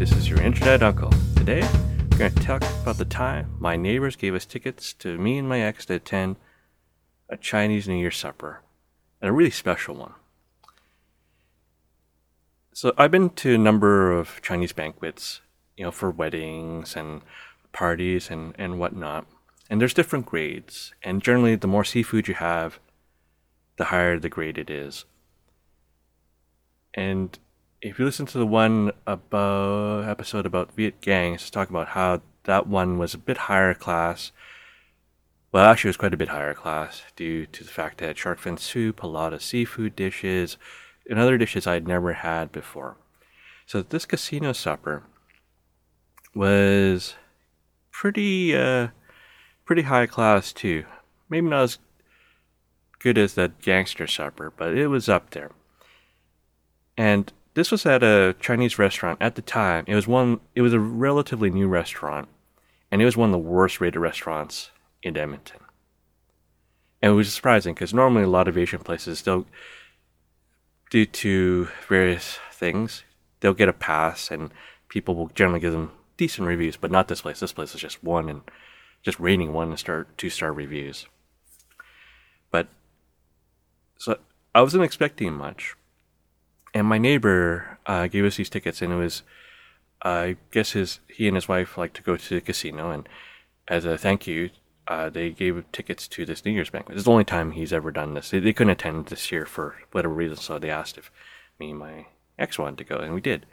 This is your internet uncle. Today, we're going to talk about the time my neighbors gave us tickets to me and my ex to attend a Chinese New Year supper, and a really special one. So, I've been to a number of Chinese banquets, you know, for weddings and parties and, and whatnot. And there's different grades, and generally, the more seafood you have, the higher the grade it is. And if you listen to the one about episode about Viet Gang, it's talking about how that one was a bit higher class. Well, actually, it was quite a bit higher class due to the fact that shark fin soup, a lot of seafood dishes, and other dishes I'd never had before. So this casino supper was pretty, uh, pretty high class too. Maybe not as good as that gangster supper, but it was up there. And this was at a Chinese restaurant at the time. It was one. It was a relatively new restaurant, and it was one of the worst rated restaurants in Edmonton. And it was surprising because normally a lot of Asian places, they'll, due to various things, they'll get a pass, and people will generally give them decent reviews. But not this place. This place is just one and just rating one and star, two star reviews. But so I wasn't expecting much and my neighbor uh, gave us these tickets, and it was, uh, I guess his he and his wife like to go to the casino, and as a thank you, uh, they gave tickets to this New Year's banquet. It's the only time he's ever done this. They, they couldn't attend this year for whatever reason, so they asked if me and my ex wanted to go, and we did.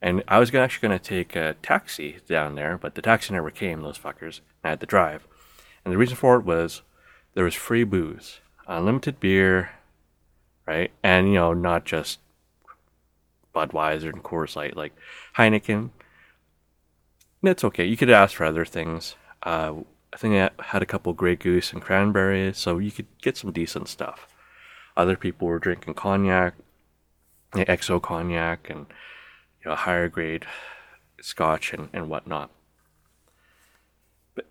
And I was actually going to take a taxi down there, but the taxi never came. Those fuckers. I had to drive, and the reason for it was there was free booze, unlimited beer, right, and you know not just Budweiser and Coors Light, like Heineken. That's okay. You could ask for other things. Uh, I think I had a couple of Grey Goose and cranberries, so you could get some decent stuff. Other people were drinking cognac, XO cognac, and you know higher grade scotch and, and whatnot. But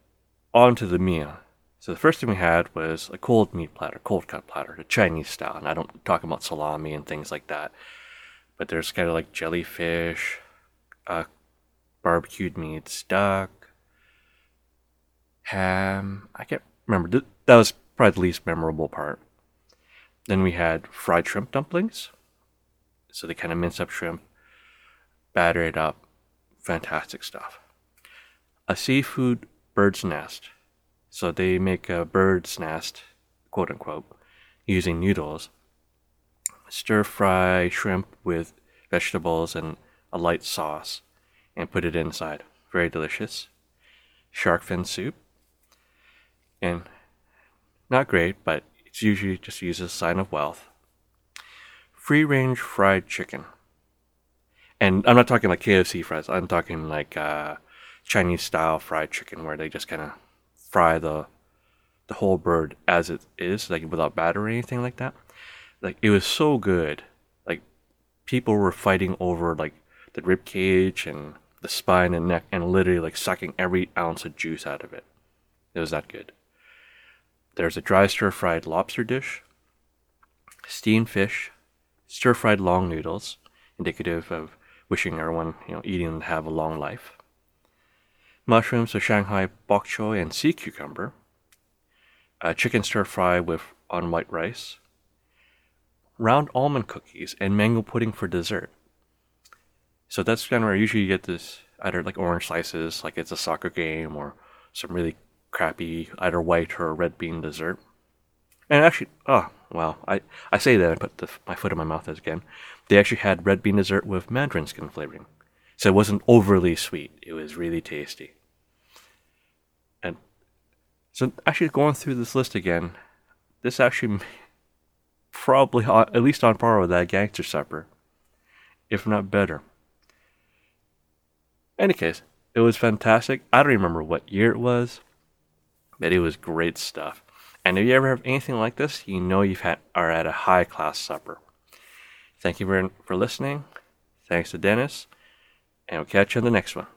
on to the meal. So the first thing we had was a cold meat platter, cold cut platter, the Chinese style. And I don't talk about salami and things like that but there's kind of like jellyfish, uh, barbecued meats, duck, ham. I can't remember. That was probably the least memorable part. Then we had fried shrimp dumplings. So they kind of mince up shrimp, batter it up. Fantastic stuff. A seafood bird's nest. So they make a bird's nest, quote unquote, using noodles stir fry shrimp with vegetables and a light sauce and put it inside. Very delicious. Shark fin soup. And not great, but it's usually just used as a sign of wealth. Free range fried chicken. And I'm not talking like KFC fries, I'm talking like uh, Chinese style fried chicken where they just kind of fry the the whole bird as it is, like without batter or anything like that like it was so good. Like people were fighting over like the rib cage and the spine and neck and literally like sucking every ounce of juice out of it. It was that good. There's a dry stir fried lobster dish, steamed fish, stir fried long noodles, indicative of wishing everyone, you know, eating to have a long life. Mushrooms of Shanghai bok choy and sea cucumber. A chicken stir fry with on white rice round almond cookies, and mango pudding for dessert. So that's kind of where usually you get this either like orange slices, like it's a soccer game, or some really crappy either white or red bean dessert. And actually, oh well, I, I say that I put the, my foot in my mouth again. They actually had red bean dessert with mandarin skin flavoring, so it wasn't overly sweet. It was really tasty. And so actually going through this list again, this actually probably uh, at least on par with that gangster supper, if not better. Any case, it was fantastic. I don't remember what year it was, but it was great stuff. And if you ever have anything like this, you know you've had are at a high class supper. Thank you for, for listening. Thanks to Dennis, and we'll catch you on the next one.